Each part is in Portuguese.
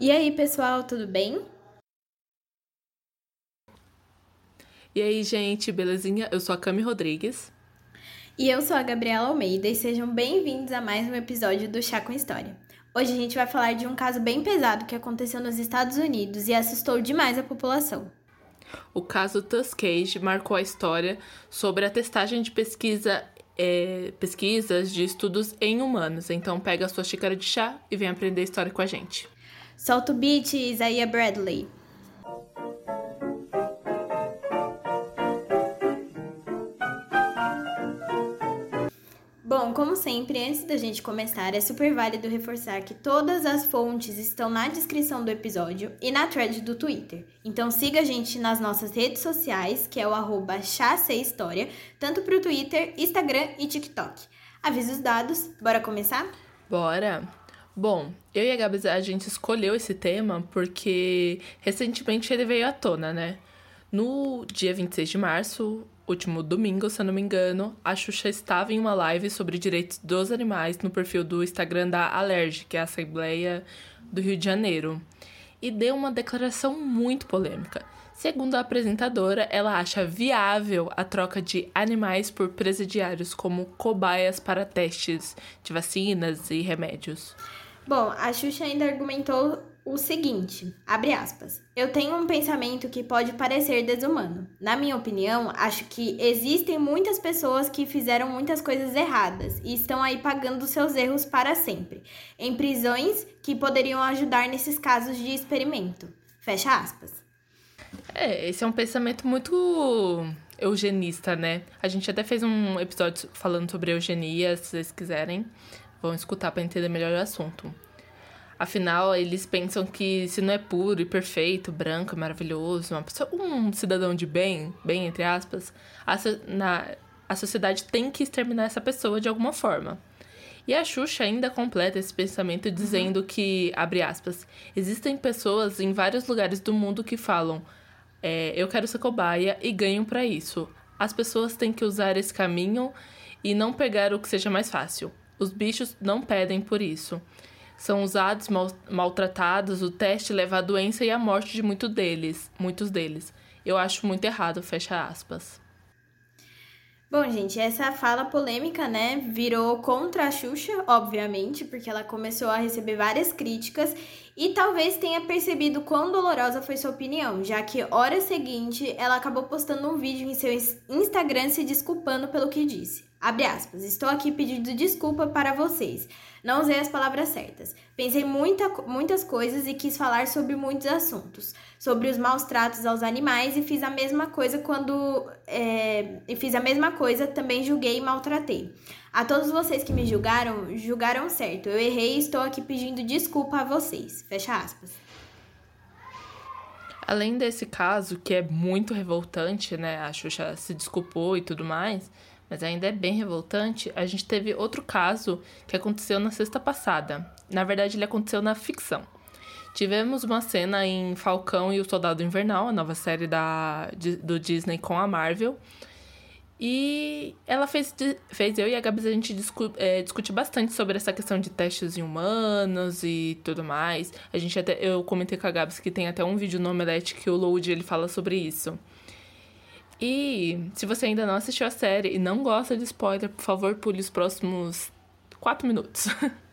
E aí, pessoal, tudo bem? E aí, gente, belezinha? Eu sou a Cami Rodrigues. E eu sou a Gabriela Almeida e sejam bem-vindos a mais um episódio do Chá com História. Hoje a gente vai falar de um caso bem pesado que aconteceu nos Estados Unidos e assustou demais a população. O caso Tuskegee marcou a história sobre a testagem de pesquisa, é, pesquisas de estudos em humanos. Então pega a sua xícara de chá e vem aprender história com a gente. Solta o beat, Isaiah Bradley. Bom, como sempre, antes da gente começar, é super válido reforçar que todas as fontes estão na descrição do episódio e na thread do Twitter. Então siga a gente nas nossas redes sociais, que é o arroba História, tanto para o Twitter, Instagram e TikTok. Avisa os dados, bora começar? Bora! Bom, eu e a Gabi, a gente escolheu esse tema porque recentemente ele veio à tona, né? No dia 26 de março, último domingo, se eu não me engano, a Xuxa estava em uma live sobre direitos dos animais no perfil do Instagram da Alerj, que é a Assembleia do Rio de Janeiro, e deu uma declaração muito polêmica. Segundo a apresentadora, ela acha viável a troca de animais por presidiários como cobaias para testes de vacinas e remédios. Bom, a Xuxa ainda argumentou o seguinte, abre aspas, eu tenho um pensamento que pode parecer desumano. Na minha opinião, acho que existem muitas pessoas que fizeram muitas coisas erradas e estão aí pagando seus erros para sempre, em prisões que poderiam ajudar nesses casos de experimento. Fecha aspas. É, esse é um pensamento muito eugenista, né? A gente até fez um episódio falando sobre eugenia, se vocês quiserem, vão escutar para entender melhor o assunto. Afinal, eles pensam que se não é puro e perfeito, branco, maravilhoso, uma pessoa, um cidadão de bem, bem entre aspas, a, na, a sociedade tem que exterminar essa pessoa de alguma forma. E a Xuxa ainda completa esse pensamento dizendo uhum. que, abre aspas, existem pessoas em vários lugares do mundo que falam: é, eu quero ser cobaia e ganham para isso. As pessoas têm que usar esse caminho e não pegar o que seja mais fácil. Os bichos não pedem por isso são usados, mal, maltratados, o teste leva à doença e à morte de muito deles, muitos deles. Eu acho muito errado, fecha aspas. Bom, gente, essa fala polêmica, né, virou contra a Xuxa, obviamente, porque ela começou a receber várias críticas e talvez tenha percebido quão dolorosa foi sua opinião, já que hora seguinte ela acabou postando um vídeo em seu Instagram se desculpando pelo que disse. Abre aspas, estou aqui pedindo desculpa para vocês. Não usei as palavras certas. Pensei muita, muitas coisas e quis falar sobre muitos assuntos. Sobre os maus tratos aos animais e fiz a mesma coisa quando. É, e fiz a mesma coisa, também julguei e maltratei. A todos vocês que me julgaram, julgaram certo. Eu errei e estou aqui pedindo desculpa a vocês. Fecha aspas. Além desse caso, que é muito revoltante, né? A Xuxa se desculpou e tudo mais mas ainda é bem revoltante, a gente teve outro caso que aconteceu na sexta passada. Na verdade, ele aconteceu na ficção. Tivemos uma cena em Falcão e o Soldado Invernal, a nova série da, do Disney com a Marvel. E ela fez, fez eu e a Gabi a gente discu, é, discutir bastante sobre essa questão de testes em humanos e tudo mais. A gente até eu comentei com a Gabs que tem até um vídeo no Omelete que o Load ele fala sobre isso. E se você ainda não assistiu a série e não gosta de spoiler, por favor, pule os próximos quatro minutos.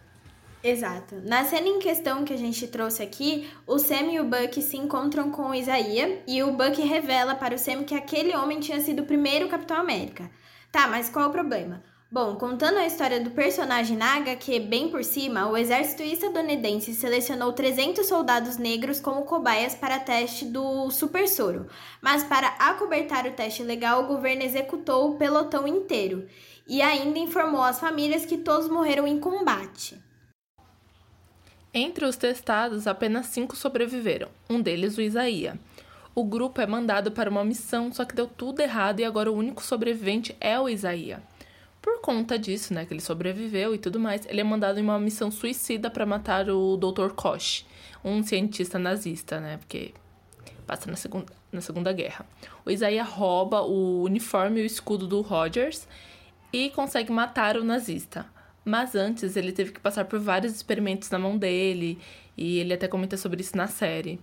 Exato. Na cena em questão que a gente trouxe aqui, o Sam e o Buck se encontram com o Isaiah e o Buck revela para o Sam que aquele homem tinha sido o primeiro Capitão América. Tá, mas qual é o problema? Bom, contando a história do personagem na HQ bem por cima, o exército estadunidense selecionou 300 soldados negros como cobaias para teste do super soro, mas para acobertar o teste legal, o governo executou o pelotão inteiro e ainda informou às famílias que todos morreram em combate. Entre os testados, apenas cinco sobreviveram, um deles o Isaías. O grupo é mandado para uma missão, só que deu tudo errado e agora o único sobrevivente é o Isaías. Por conta disso, né, que ele sobreviveu e tudo mais, ele é mandado em uma missão suicida para matar o Dr. Koch, um cientista nazista, né, porque passa na segunda, na segunda Guerra. O Isaiah rouba o uniforme e o escudo do Rogers e consegue matar o nazista. Mas antes ele teve que passar por vários experimentos na mão dele E ele até comenta sobre isso na série.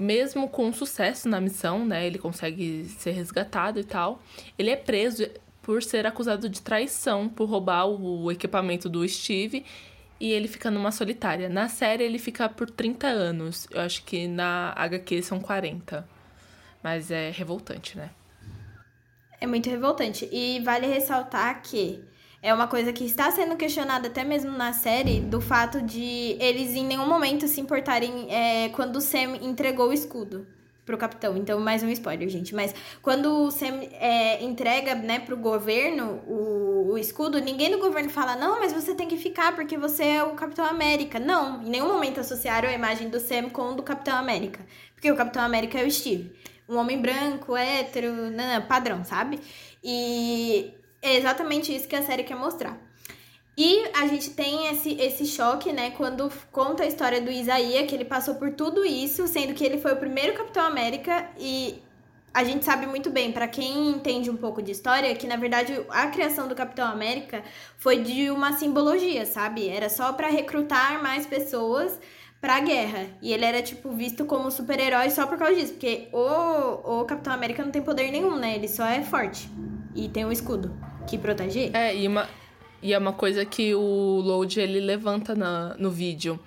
Mesmo com sucesso na missão, né? Ele consegue ser resgatado e tal. Ele é preso por ser acusado de traição, por roubar o equipamento do Steve e ele fica numa solitária. Na série ele fica por 30 anos. Eu acho que na HQ são 40. Mas é revoltante, né? É muito revoltante. E vale ressaltar que é uma coisa que está sendo questionada até mesmo na série, do fato de eles em nenhum momento se importarem é, quando o Sam entregou o escudo pro capitão. Então, mais um spoiler, gente. Mas quando o Sam é, entrega, né, pro governo o, o escudo, ninguém do governo fala, não, mas você tem que ficar porque você é o Capitão América. Não, em nenhum momento associaram a imagem do Sam com o do Capitão América. Porque o Capitão América é o Steve. Um homem branco, hétero, não, não, padrão, sabe? E é exatamente isso que a série quer mostrar. E a gente tem esse, esse choque, né, quando conta a história do Isaías, que ele passou por tudo isso, sendo que ele foi o primeiro Capitão América e a gente sabe muito bem, para quem entende um pouco de história, que na verdade a criação do Capitão América foi de uma simbologia, sabe? Era só para recrutar mais pessoas pra guerra. E ele era, tipo, visto como super-herói só por causa disso. Porque o, o Capitão América não tem poder nenhum, né? Ele só é forte. E tem um escudo que protege. É, e uma, e é uma coisa que o Load ele levanta na, no vídeo.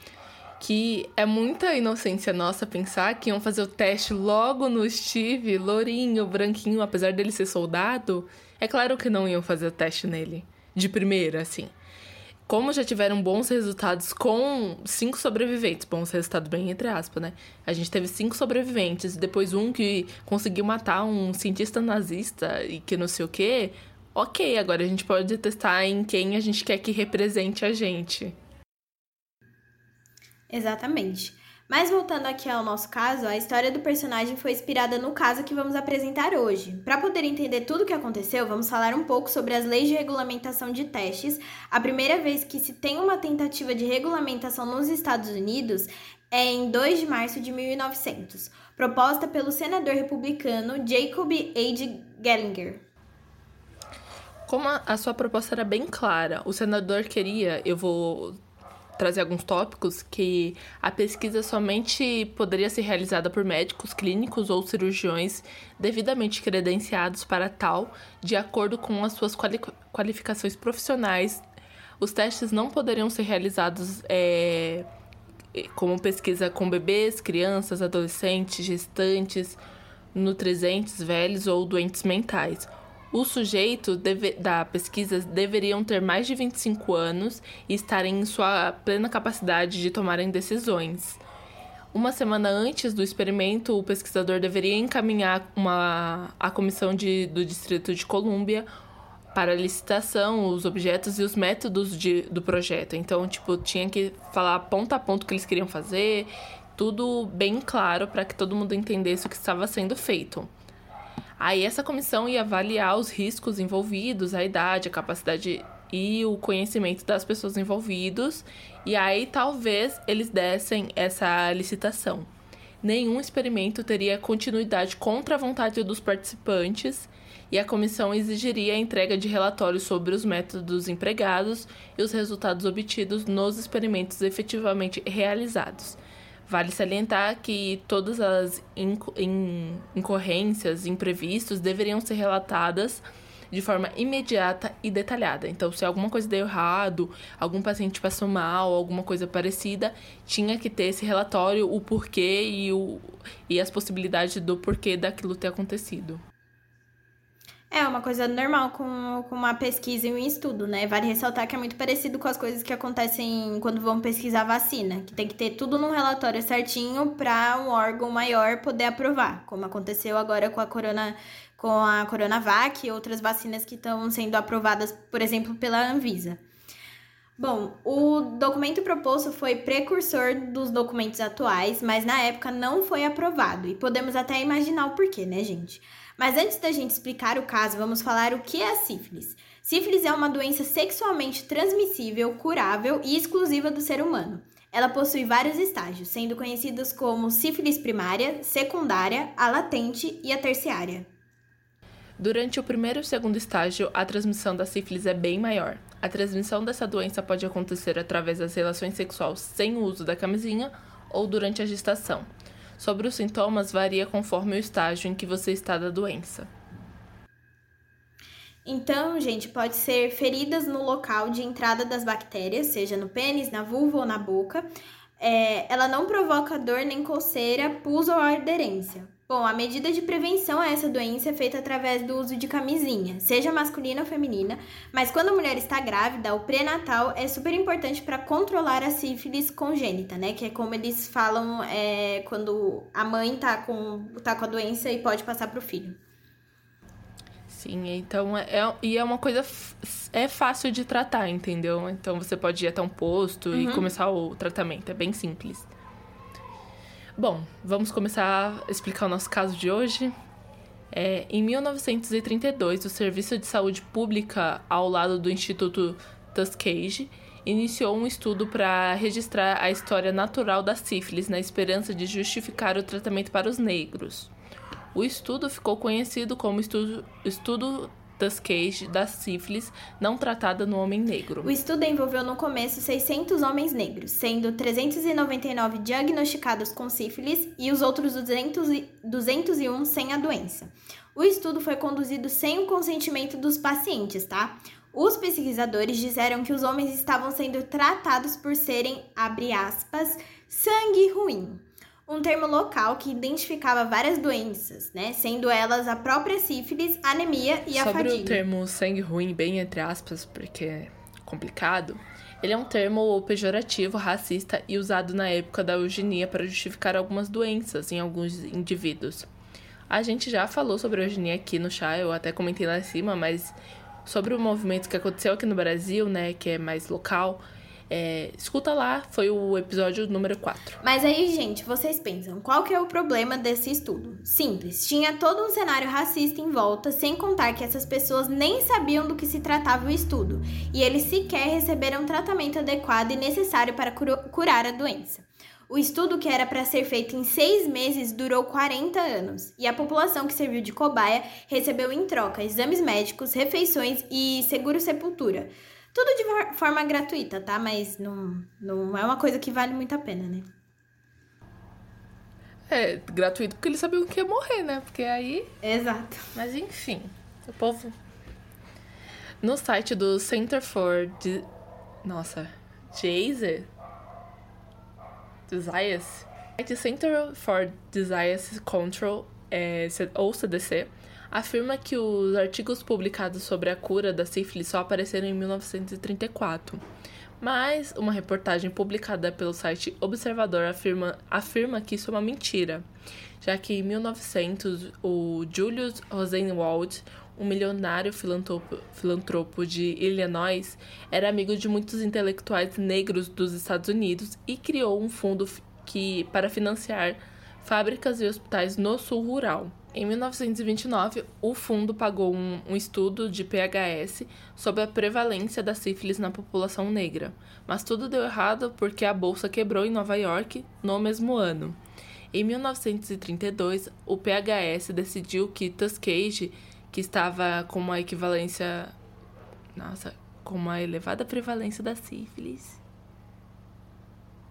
Que é muita inocência nossa pensar que iam fazer o teste logo no Steve, lourinho, branquinho, apesar dele ser soldado. É claro que não iam fazer o teste nele. De primeira, assim. Como já tiveram bons resultados com cinco sobreviventes, bons resultados bem entre aspas, né? A gente teve cinco sobreviventes, depois um que conseguiu matar um cientista nazista e que não sei o quê ok, agora a gente pode testar em quem a gente quer que represente a gente. Exatamente. Mas voltando aqui ao nosso caso, a história do personagem foi inspirada no caso que vamos apresentar hoje. Para poder entender tudo o que aconteceu, vamos falar um pouco sobre as leis de regulamentação de testes. A primeira vez que se tem uma tentativa de regulamentação nos Estados Unidos é em 2 de março de 1900, proposta pelo senador republicano Jacob H. Gellinger. Como a, a sua proposta era bem clara, o senador queria, eu vou trazer alguns tópicos que a pesquisa somente poderia ser realizada por médicos clínicos ou cirurgiões devidamente credenciados para tal, de acordo com as suas quali qualificações profissionais. Os testes não poderiam ser realizados é, como pesquisa com bebês, crianças, adolescentes, gestantes, nutrizentes, velhos ou doentes mentais. Os sujeitos deve, da pesquisa deveriam ter mais de 25 anos e estarem em sua plena capacidade de tomarem decisões. Uma semana antes do experimento, o pesquisador deveria encaminhar uma, a comissão de, do Distrito de Colômbia para licitação, os objetos e os métodos de, do projeto. Então, tipo, tinha que falar ponto a ponto o que eles queriam fazer, tudo bem claro para que todo mundo entendesse o que estava sendo feito. Aí essa comissão ia avaliar os riscos envolvidos, a idade, a capacidade e o conhecimento das pessoas envolvidas, e aí talvez eles dessem essa licitação. Nenhum experimento teria continuidade contra a vontade dos participantes, e a comissão exigiria a entrega de relatórios sobre os métodos empregados e os resultados obtidos nos experimentos efetivamente realizados. Vale salientar que todas as incorrências, imprevistos deveriam ser relatadas de forma imediata e detalhada. Então, se alguma coisa deu errado, algum paciente passou mal, alguma coisa parecida, tinha que ter esse relatório, o porquê e, o, e as possibilidades do porquê daquilo ter acontecido. É uma coisa normal com, com uma pesquisa e um estudo, né? Vale ressaltar que é muito parecido com as coisas que acontecem quando vão pesquisar vacina, que tem que ter tudo num relatório certinho para um órgão maior poder aprovar, como aconteceu agora com a corona com a Coronavac e outras vacinas que estão sendo aprovadas, por exemplo, pela Anvisa. Bom, o documento proposto foi precursor dos documentos atuais, mas na época não foi aprovado, e podemos até imaginar o porquê, né, gente? Mas antes da gente explicar o caso, vamos falar o que é a sífilis. Sífilis é uma doença sexualmente transmissível, curável e exclusiva do ser humano. Ela possui vários estágios, sendo conhecidos como sífilis primária, secundária, a latente e a terciária. Durante o primeiro e segundo estágio, a transmissão da sífilis é bem maior. A transmissão dessa doença pode acontecer através das relações sexuais sem o uso da camisinha ou durante a gestação. Sobre os sintomas, varia conforme o estágio em que você está da doença. Então, gente, pode ser feridas no local de entrada das bactérias, seja no pênis, na vulva ou na boca. É, ela não provoca dor nem coceira, pus ou aderência. Bom, a medida de prevenção a essa doença é feita através do uso de camisinha, seja masculina ou feminina, mas quando a mulher está grávida, o pré-natal é super importante para controlar a sífilis congênita, né? Que é como eles falam é, quando a mãe tá com, tá com a doença e pode passar para o filho. Sim, então é, é, e é uma coisa é fácil de tratar, entendeu? Então você pode ir até um posto uhum. e começar o tratamento, é bem simples. Bom, vamos começar a explicar o nosso caso de hoje. É, em 1932, o Serviço de Saúde Pública, ao lado do Instituto Tuskegee, iniciou um estudo para registrar a história natural da sífilis na esperança de justificar o tratamento para os negros. O estudo ficou conhecido como Estudo, estudo Tuskegee da sífilis não tratada no homem negro. O estudo envolveu no começo 600 homens negros, sendo 399 diagnosticados com sífilis e os outros 200 201 sem a doença. O estudo foi conduzido sem o consentimento dos pacientes, tá? Os pesquisadores disseram que os homens estavam sendo tratados por serem, abre aspas, sangue ruim um termo local que identificava várias doenças, né? Sendo elas a própria sífilis, anemia e Sobre a fadiga. Sobre o termo sangue ruim, bem entre aspas, porque é complicado, ele é um termo pejorativo, racista e usado na época da eugenia para justificar algumas doenças em alguns indivíduos. A gente já falou sobre a eugenia aqui no chá, eu até comentei lá em cima, mas sobre o movimento que aconteceu aqui no Brasil, né, que é mais local, é, escuta lá, foi o episódio número 4. Mas aí, gente, vocês pensam, qual que é o problema desse estudo? Simples, tinha todo um cenário racista em volta, sem contar que essas pessoas nem sabiam do que se tratava o estudo, e eles sequer receberam tratamento adequado e necessário para curar a doença. O estudo, que era para ser feito em seis meses, durou 40 anos, e a população que serviu de cobaia recebeu em troca exames médicos, refeições e seguro-sepultura. Tudo de forma gratuita, tá? Mas não, não é uma coisa que vale muito a pena, né? É, gratuito porque eles sabiam que ia morrer, né? Porque aí. Exato. Mas enfim, o povo. No site do Center for. De... Nossa, Jazer? Desires? O Center for Disease Control, é, ou CDC, afirma que os artigos publicados sobre a cura da sífilis só apareceram em 1934. Mas uma reportagem publicada pelo site Observador afirma, afirma que isso é uma mentira, já que em 1900 o Julius Rosenwald, um milionário filantropo, filantropo de Illinois, era amigo de muitos intelectuais negros dos Estados Unidos e criou um fundo que, para financiar fábricas e hospitais no sul rural. Em 1929, o fundo pagou um, um, estudo de PHS sobre a prevalência da sífilis na população negra, mas tudo deu errado porque a bolsa quebrou em Nova York no mesmo ano. Em 1932, o PHS decidiu que Tuskegee, que estava com uma equivalência. Nossa, com uma elevada prevalência da sífilis.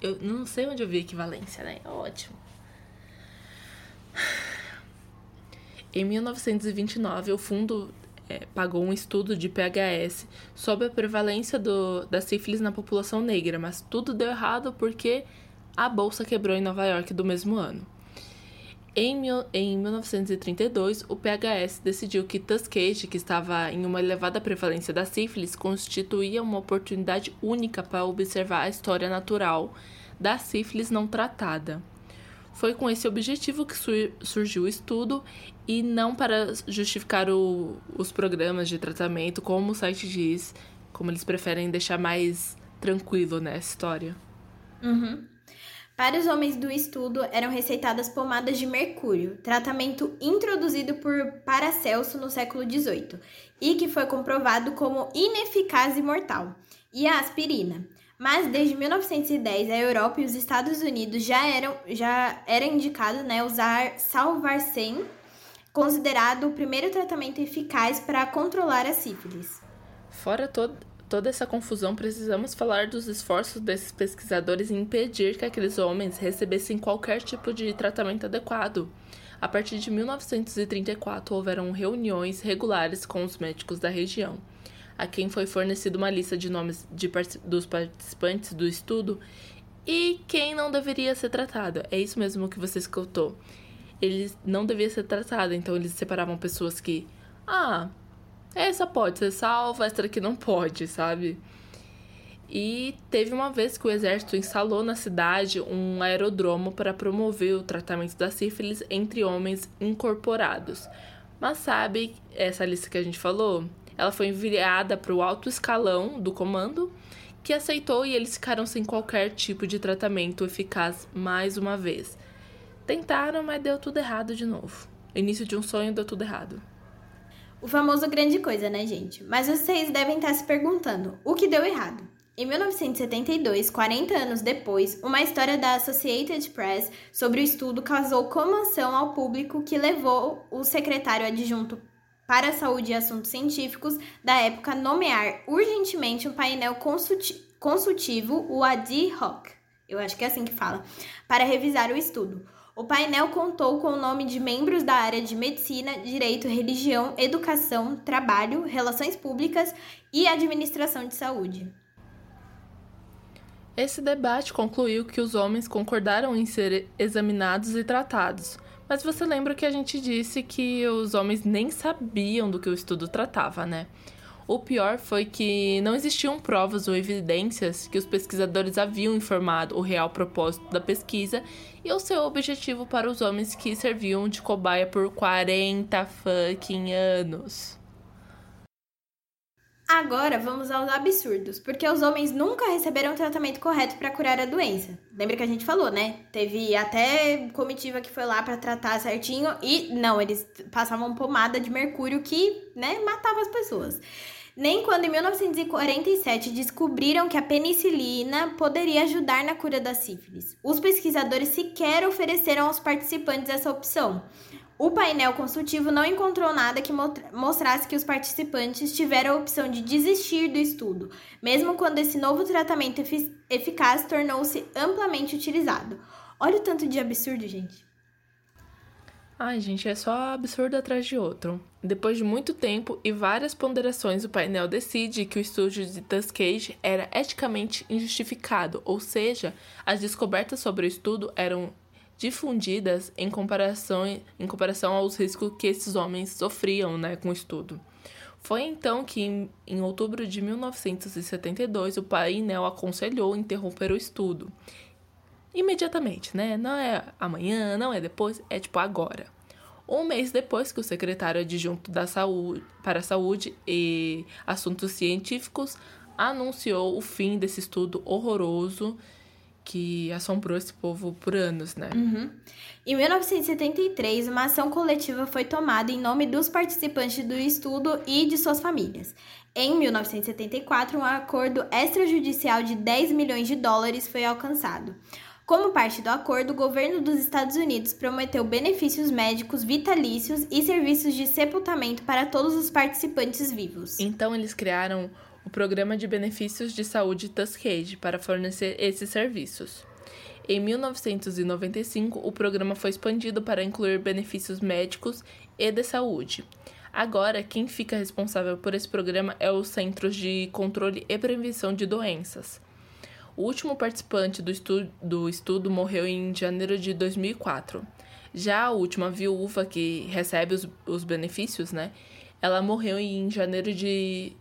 Eu não sei onde eu vi equivalência, né? Ótimo. Em 1929, o fundo é, pagou um estudo de PHS sobre a prevalência do, da sífilis na população negra, mas tudo deu errado porque a bolsa quebrou em Nova York do mesmo ano. Em, em 1932, o PHS decidiu que Tuskegee, que estava em uma elevada prevalência da sífilis, constituía uma oportunidade única para observar a história natural da sífilis não tratada. Foi com esse objetivo que surgiu o estudo e não para justificar o, os programas de tratamento, como o site diz, como eles preferem deixar mais tranquilo né, história. Uhum. Para os homens do estudo, eram receitadas pomadas de mercúrio, tratamento introduzido por Paracelso no século XVIII e que foi comprovado como ineficaz e mortal, e a aspirina. Mas desde 1910, a Europa e os Estados Unidos já eram já era indicado né, usar salvarcem considerado o primeiro tratamento eficaz para controlar a sífilis. Fora to toda essa confusão, precisamos falar dos esforços desses pesquisadores em impedir que aqueles homens recebessem qualquer tipo de tratamento adequado. A partir de 1934, houveram reuniões regulares com os médicos da região, a quem foi fornecida uma lista de nomes de, dos participantes do estudo e quem não deveria ser tratado. É isso mesmo que você escutou. Ele não devia ser tratado, então eles separavam pessoas que, ah, essa pode ser salva, essa daqui não pode, sabe? E teve uma vez que o exército instalou na cidade um aerodromo para promover o tratamento da sífilis entre homens incorporados. Mas sabe, essa lista que a gente falou, ela foi enviada para o alto escalão do comando, que aceitou e eles ficaram sem qualquer tipo de tratamento eficaz mais uma vez. Tentaram, mas deu tudo errado de novo. Início de um sonho deu tudo errado. O famoso grande coisa, né, gente? Mas vocês devem estar se perguntando: o que deu errado? Em 1972, 40 anos depois, uma história da Associated Press sobre o estudo causou comoção ao público que levou o secretário adjunto para a Saúde e Assuntos Científicos da época nomear urgentemente um painel consultivo, o AD Hoc, eu acho que é assim que fala, para revisar o estudo. O painel contou com o nome de membros da área de medicina, direito, religião, educação, trabalho, relações públicas e administração de saúde. Esse debate concluiu que os homens concordaram em ser examinados e tratados, mas você lembra que a gente disse que os homens nem sabiam do que o estudo tratava, né? O pior foi que não existiam provas ou evidências que os pesquisadores haviam informado o real propósito da pesquisa e o seu objetivo para os homens que serviam de cobaia por 40 fucking anos. Agora vamos aos absurdos, porque os homens nunca receberam tratamento correto para curar a doença. Lembra que a gente falou, né? Teve até comitiva que foi lá para tratar certinho e não, eles passavam pomada de mercúrio que, né, matava as pessoas nem quando em 1947 descobriram que a penicilina poderia ajudar na cura da sífilis. Os pesquisadores sequer ofereceram aos participantes essa opção. O painel consultivo não encontrou nada que mostrasse que os participantes tiveram a opção de desistir do estudo, mesmo quando esse novo tratamento eficaz tornou-se amplamente utilizado. Olha o tanto de absurdo, gente. Ai, gente, é só absurdo atrás de outro. Depois de muito tempo e várias ponderações, o painel decide que o estúdio de Tuskegee era eticamente injustificado, ou seja, as descobertas sobre o estudo eram difundidas em comparação, em comparação aos riscos que esses homens sofriam né, com o estudo. Foi então que, em, em outubro de 1972, o painel aconselhou interromper o estudo imediatamente, né? Não é amanhã, não é depois, é tipo agora. Um mês depois que o secretário adjunto da saúde, para a Saúde e Assuntos Científicos anunciou o fim desse estudo horroroso que assombrou esse povo por anos, né? Uhum. Em 1973, uma ação coletiva foi tomada em nome dos participantes do estudo e de suas famílias. Em 1974, um acordo extrajudicial de 10 milhões de dólares foi alcançado. Como parte do acordo, o governo dos Estados Unidos prometeu benefícios médicos vitalícios e serviços de sepultamento para todos os participantes vivos. Então, eles criaram o Programa de Benefícios de Saúde Tuskegee para fornecer esses serviços. Em 1995, o programa foi expandido para incluir benefícios médicos e de saúde. Agora, quem fica responsável por esse programa é os Centros de Controle e Prevenção de Doenças. O último participante do estudo, do estudo morreu em janeiro de 2004. Já a última viúva que recebe os, os benefícios, né? Ela morreu em janeiro de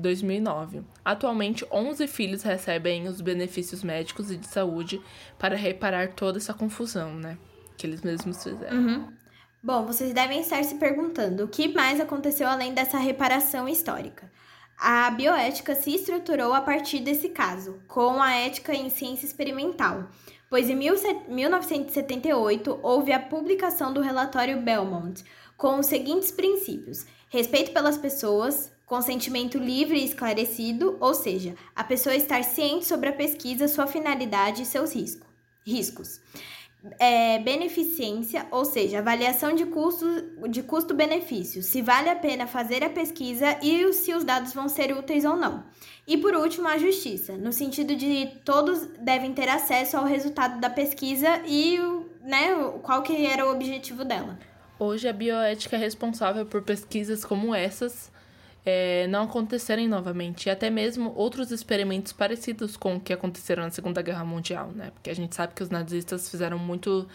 2009. Atualmente, 11 filhos recebem os benefícios médicos e de saúde para reparar toda essa confusão, né? Que eles mesmos fizeram. Uhum. Bom, vocês devem estar se perguntando o que mais aconteceu além dessa reparação histórica. A bioética se estruturou a partir desse caso, com a ética em ciência experimental, pois em 1978 houve a publicação do relatório Belmont, com os seguintes princípios: respeito pelas pessoas, consentimento livre e esclarecido, ou seja, a pessoa estar ciente sobre a pesquisa, sua finalidade e seus risco, riscos. é, beneficência, ou seja, avaliação de custo de custo-benefício, se vale a pena fazer a pesquisa e se os dados vão ser úteis ou não. E por último, a justiça, no sentido de todos devem ter acesso ao resultado da pesquisa e né, qual que era o objetivo dela. Hoje a bioética é responsável por pesquisas como essas é, não acontecerem novamente. E até mesmo outros experimentos parecidos com o que aconteceram na Segunda Guerra Mundial, né? Porque a gente sabe que os nazistas fizeram muito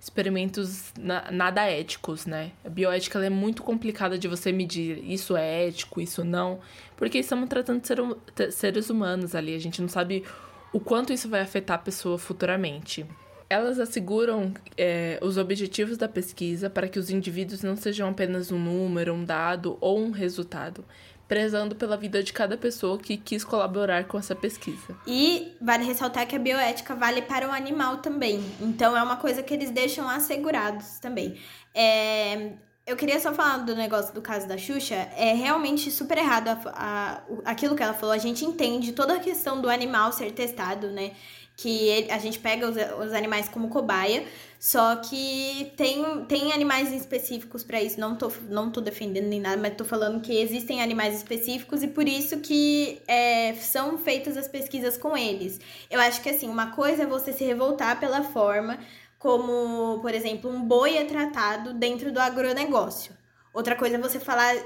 experimentos na, nada éticos, né? A bioética é muito complicada de você medir isso é ético, isso não, porque estamos tratando de ser, seres humanos ali, a gente não sabe o quanto isso vai afetar a pessoa futuramente. Elas asseguram é, os objetivos da pesquisa para que os indivíduos não sejam apenas um número, um dado ou um resultado, prezando pela vida de cada pessoa que quis colaborar com essa pesquisa. E vale ressaltar que a bioética vale para o animal também. Então é uma coisa que eles deixam assegurados também. É, eu queria só falar do negócio do caso da Xuxa. É realmente super errado a, a, aquilo que ela falou. A gente entende toda a questão do animal ser testado, né? Que ele, a gente pega os, os, animais como cobaia, só que tem, tem animais específicos para isso. Não tô, não tô defendendo nem nada, mas tô falando que existem animais específicos e por isso que é, são feitas as pesquisas com eles. Eu acho que assim, uma coisa é você se revoltar pela forma como, por exemplo, um boi é tratado dentro do agronegócio. Outra coisa é você falar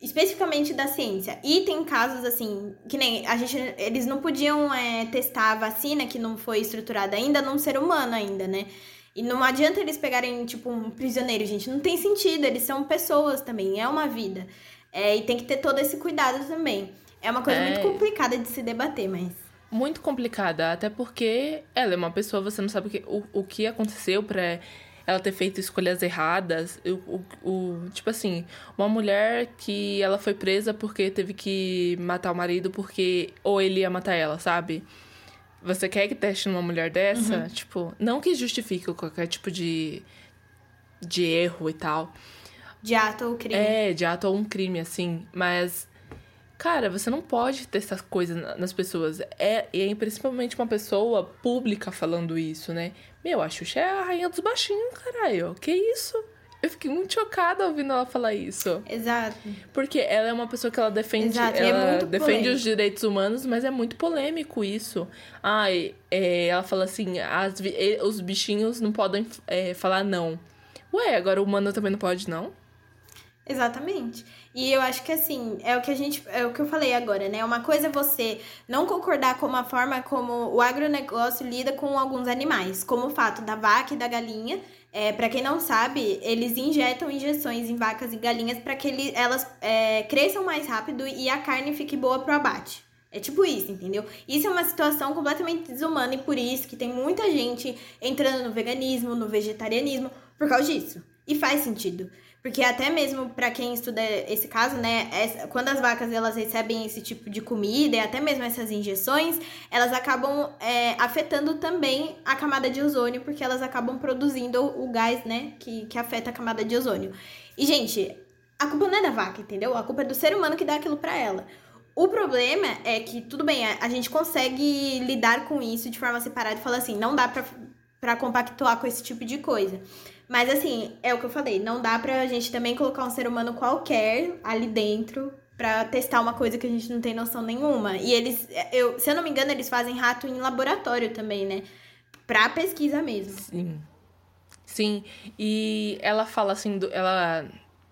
especificamente da ciência. E tem casos assim, que nem a gente, eles não podiam é, testar a vacina que não foi estruturada ainda num ser humano ainda, né? E não adianta eles pegarem, tipo, um prisioneiro, gente. Não tem sentido, eles são pessoas também, é uma vida. É, e tem que ter todo esse cuidado também. É uma coisa é... muito complicada de se debater, mas. Muito complicada, até porque ela é uma pessoa, você não sabe o que, o, o que aconteceu pra ela ter feito escolhas erradas. O, o, o, tipo assim, uma mulher que ela foi presa porque teve que matar o marido porque ou ele ia matar ela, sabe? Você quer que teste numa mulher dessa? Uhum. Tipo, não que justifique qualquer tipo de, de erro e tal. De ato ou crime. É, de ato ou um crime, assim. Mas Cara, você não pode ter essas coisas nas pessoas. É, e é principalmente uma pessoa pública falando isso, né? Meu, a Xuxa é a rainha dos baixinhos, caralho. Que isso? Eu fiquei muito chocada ouvindo ela falar isso. Exato. Porque ela é uma pessoa que ela defende, Exato, é ela é defende os direitos humanos, mas é muito polêmico isso. Ai, é, ela fala assim, as, os bichinhos não podem é, falar não. Ué, agora o humano também não pode, não? Exatamente. E eu acho que assim, é o que a gente, é o que eu falei agora, né? Uma coisa é você não concordar com a forma como o agronegócio lida com alguns animais, como o fato da vaca e da galinha. É, para quem não sabe, eles injetam injeções em vacas e galinhas para que ele, elas é, cresçam mais rápido e a carne fique boa pro abate. É tipo isso, entendeu? Isso é uma situação completamente desumana e por isso que tem muita gente entrando no veganismo, no vegetarianismo, por causa disso. E faz sentido. Porque até mesmo para quem estuda esse caso, né, quando as vacas elas recebem esse tipo de comida e até mesmo essas injeções, elas acabam é, afetando também a camada de ozônio, porque elas acabam produzindo o gás, né, que, que afeta a camada de ozônio. E, gente, a culpa não é da vaca, entendeu? A culpa é do ser humano que dá aquilo para ela. O problema é que, tudo bem, a, a gente consegue lidar com isso de forma separada e falar assim, não dá pra compactuar com esse tipo de coisa. Mas assim, é o que eu falei, não dá pra gente também colocar um ser humano qualquer ali dentro para testar uma coisa que a gente não tem noção nenhuma. E eles, eu, se eu não me engano, eles fazem rato em laboratório também, né? Pra pesquisa mesmo. Sim. Sim. E ela fala assim, ela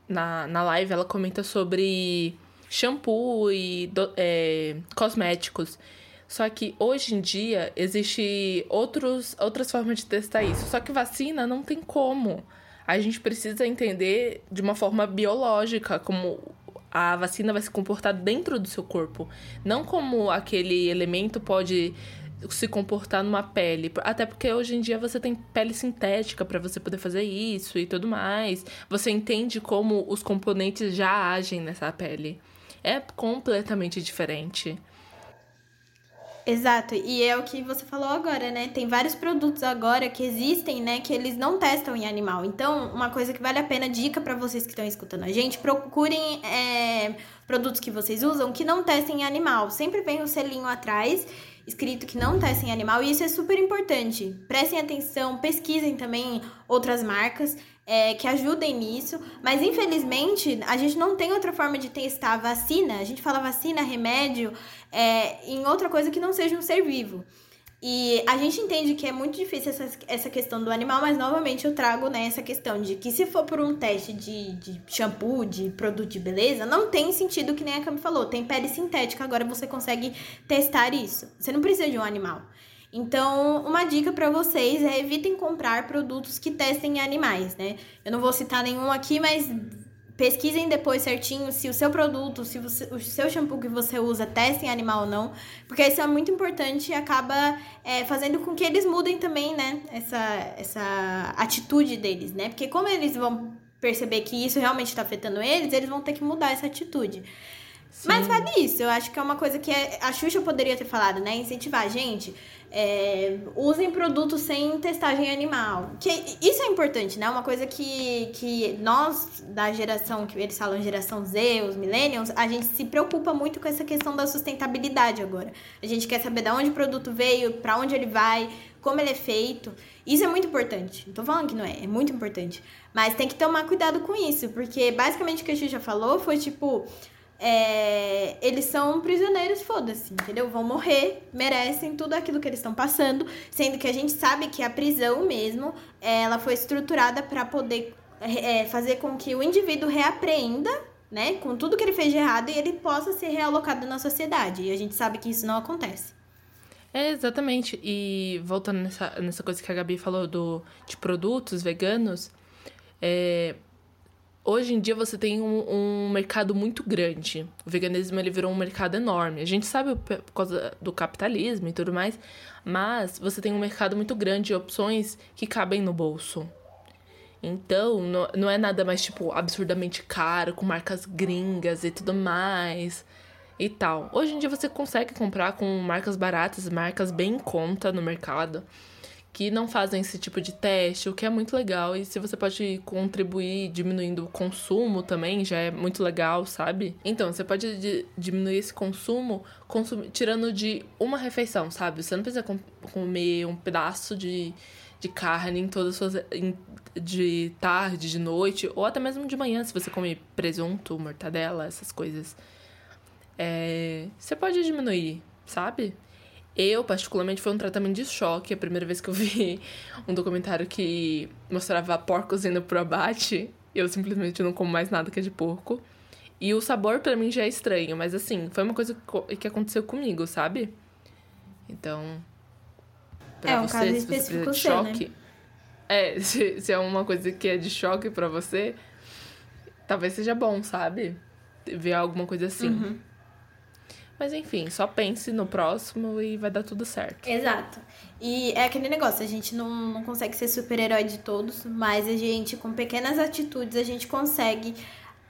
na, na live ela comenta sobre shampoo e do, é, cosméticos. Só que hoje em dia existe outros, outras formas de testar isso. Só que vacina não tem como. A gente precisa entender de uma forma biológica como a vacina vai se comportar dentro do seu corpo, não como aquele elemento pode se comportar numa pele. Até porque hoje em dia você tem pele sintética para você poder fazer isso e tudo mais. Você entende como os componentes já agem nessa pele. É completamente diferente. Exato, e é o que você falou agora, né? Tem vários produtos agora que existem, né, que eles não testam em animal. Então, uma coisa que vale a pena, dica para vocês que estão escutando a gente, procurem é, produtos que vocês usam que não testem em animal. Sempre vem o um selinho atrás escrito que não testem animal, e isso é super importante. Prestem atenção, pesquisem também outras marcas é, que ajudem nisso, mas infelizmente a gente não tem outra forma de testar vacina. A gente fala vacina, remédio, é, em outra coisa que não seja um ser vivo. E a gente entende que é muito difícil essa, essa questão do animal, mas novamente eu trago né, essa questão de que se for por um teste de, de shampoo, de produto de beleza, não tem sentido que nem a Cami falou. Tem pele sintética, agora você consegue testar isso. Você não precisa de um animal. Então, uma dica para vocês é evitem comprar produtos que testem em animais, né? Eu não vou citar nenhum aqui, mas pesquisem depois certinho se o seu produto, se você, o seu shampoo que você usa testa em animal ou não, porque isso é muito importante e acaba é, fazendo com que eles mudem também, né, essa, essa atitude deles, né? Porque como eles vão perceber que isso realmente está afetando eles, eles vão ter que mudar essa atitude. Sim. Mas vale isso, eu acho que é uma coisa que a Xuxa poderia ter falado, né? Incentivar a gente é, usem produtos sem testagem animal. Que isso é importante, né? Uma coisa que, que nós, da geração, que eles falam geração Z, os millennials, a gente se preocupa muito com essa questão da sustentabilidade agora. A gente quer saber de onde o produto veio, para onde ele vai, como ele é feito. Isso é muito importante. Não tô falando que não é, é muito importante. Mas tem que tomar cuidado com isso, porque basicamente o que a já falou foi tipo é, eles são prisioneiros, foda-se, entendeu? Vão morrer, merecem tudo aquilo que eles estão passando, sendo que a gente sabe que a prisão mesmo, ela foi estruturada para poder é, fazer com que o indivíduo reapreenda, né, com tudo que ele fez de errado e ele possa ser realocado na sociedade. E a gente sabe que isso não acontece. É, exatamente. E voltando nessa, nessa coisa que a Gabi falou do, de produtos veganos, é, Hoje em dia você tem um, um, mercado muito grande. O veganismo ele virou um mercado enorme. A gente sabe por causa do capitalismo e tudo mais, mas você tem um mercado muito grande de opções que cabem no bolso. Então, não, não é nada mais, tipo, absurdamente caro, com marcas gringas e tudo mais e tal. Hoje em dia você consegue comprar com marcas baratas, marcas bem em conta no mercado que não fazem esse tipo de teste, o que é muito legal. E se você pode contribuir diminuindo o consumo também, já é muito legal, sabe? Então, você pode diminuir esse consumo consum tirando de uma refeição, sabe? Você não precisa com comer um pedaço de, de carne em todas as suas. Em, de tarde, de noite, ou até mesmo de manhã, se você come presunto, mortadela, essas coisas. É, você pode diminuir, sabe? Eu, particularmente, foi um tratamento de choque. A primeira vez que eu vi um documentário que mostrava porcos indo pro abate, eu simplesmente não como mais nada que é de porco. E o sabor para mim já é estranho, mas assim, foi uma coisa que aconteceu comigo, sabe? Então. Pra é um você, caso específico de choque. Né? É, se, se é uma coisa que é de choque para você, talvez seja bom, sabe? Ver alguma coisa assim. Uhum. Mas enfim, só pense no próximo e vai dar tudo certo. Exato. E é aquele negócio, a gente não, não consegue ser super-herói de todos, mas a gente, com pequenas atitudes, a gente consegue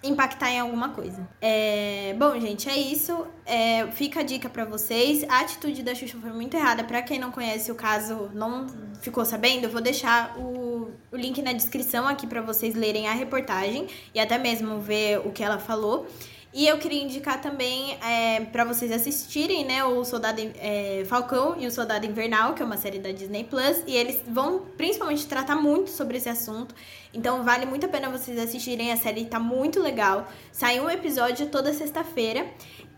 impactar em alguma coisa. É... Bom, gente, é isso. É... Fica a dica para vocês. A atitude da Xuxa foi muito errada. Para quem não conhece o caso, não ficou sabendo, eu vou deixar o, o link na descrição aqui para vocês lerem a reportagem e até mesmo ver o que ela falou. E eu queria indicar também é, para vocês assistirem, né, o Soldado é, Falcão e o Soldado Invernal, que é uma série da Disney Plus, e eles vão principalmente tratar muito sobre esse assunto. Então vale muito a pena vocês assistirem, a série tá muito legal. Sai um episódio toda sexta-feira.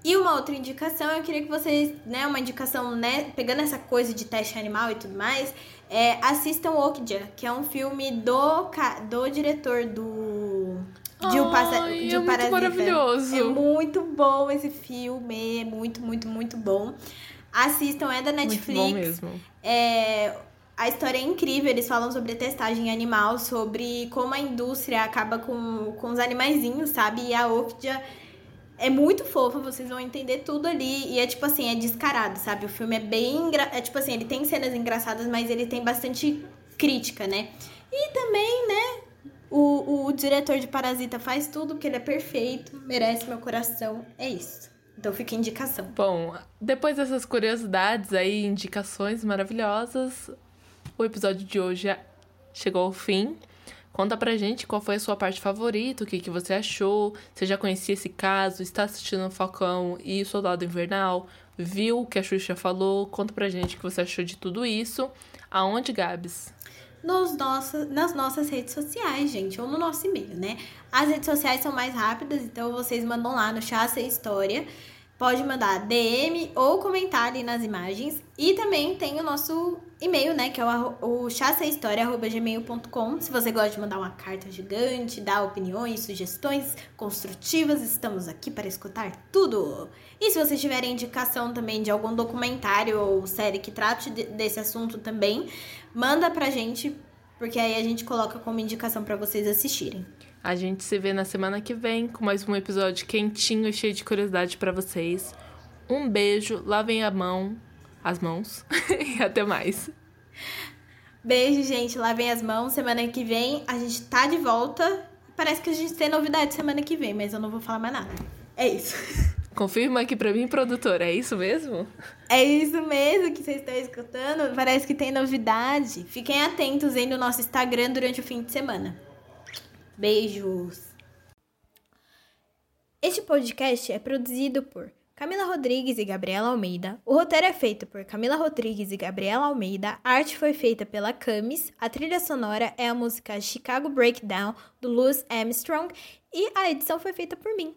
E uma outra indicação, eu queria que vocês, né, uma indicação, né, pegando essa coisa de teste animal e tudo mais, é, assistam Okja, que é um filme do, do diretor do de um, passa, Ai, é parasita. Muito maravilhoso. É muito bom esse filme, é muito, muito, muito bom. Assistam, é da Netflix. Muito bom mesmo. É, a história é incrível, eles falam sobre testagem animal, sobre como a indústria acaba com, com os animaizinhos, sabe? E a Okja é muito fofa, vocês vão entender tudo ali. E é tipo assim, é descarado, sabe? O filme é bem. Engra... É tipo assim, ele tem cenas engraçadas, mas ele tem bastante crítica, né? E também, né? O, o diretor de Parasita faz tudo, porque ele é perfeito, merece meu coração. É isso. Então fica a indicação. Bom, depois dessas curiosidades aí, indicações maravilhosas, o episódio de hoje chegou ao fim. Conta pra gente qual foi a sua parte favorita, o que, que você achou, você já conhecia esse caso, está assistindo o Falcão e o Soldado Invernal, viu o que a Xuxa falou, conta pra gente o que você achou de tudo isso. Aonde, Gabs? Nos nossa, nas nossas redes sociais, gente, ou no nosso e-mail, né? As redes sociais são mais rápidas, então vocês mandam lá no Chassa História. Pode mandar DM ou comentar ali nas imagens. E também tem o nosso e-mail, né? Que é o, o chassahistoria.gmail.com. Se você gosta de mandar uma carta gigante, dar opiniões, sugestões construtivas, estamos aqui para escutar tudo. E se vocês tiverem indicação também de algum documentário ou série que trate de, desse assunto também, manda pra gente, porque aí a gente coloca como indicação para vocês assistirem. A gente se vê na semana que vem com mais um episódio quentinho e cheio de curiosidade para vocês. Um beijo, lavem a mão, as mãos e até mais. Beijo, gente, lavem as mãos. Semana que vem a gente tá de volta. Parece que a gente tem novidade semana que vem, mas eu não vou falar mais nada. É isso. Confirma aqui pra mim, produtora, é isso mesmo? É isso mesmo que vocês estão escutando. Parece que tem novidade. Fiquem atentos aí no nosso Instagram durante o fim de semana. Beijos! Este podcast é produzido por Camila Rodrigues e Gabriela Almeida. O roteiro é feito por Camila Rodrigues e Gabriela Almeida. A arte foi feita pela Camis. A trilha sonora é a música Chicago Breakdown do Louis Armstrong e a edição foi feita por mim.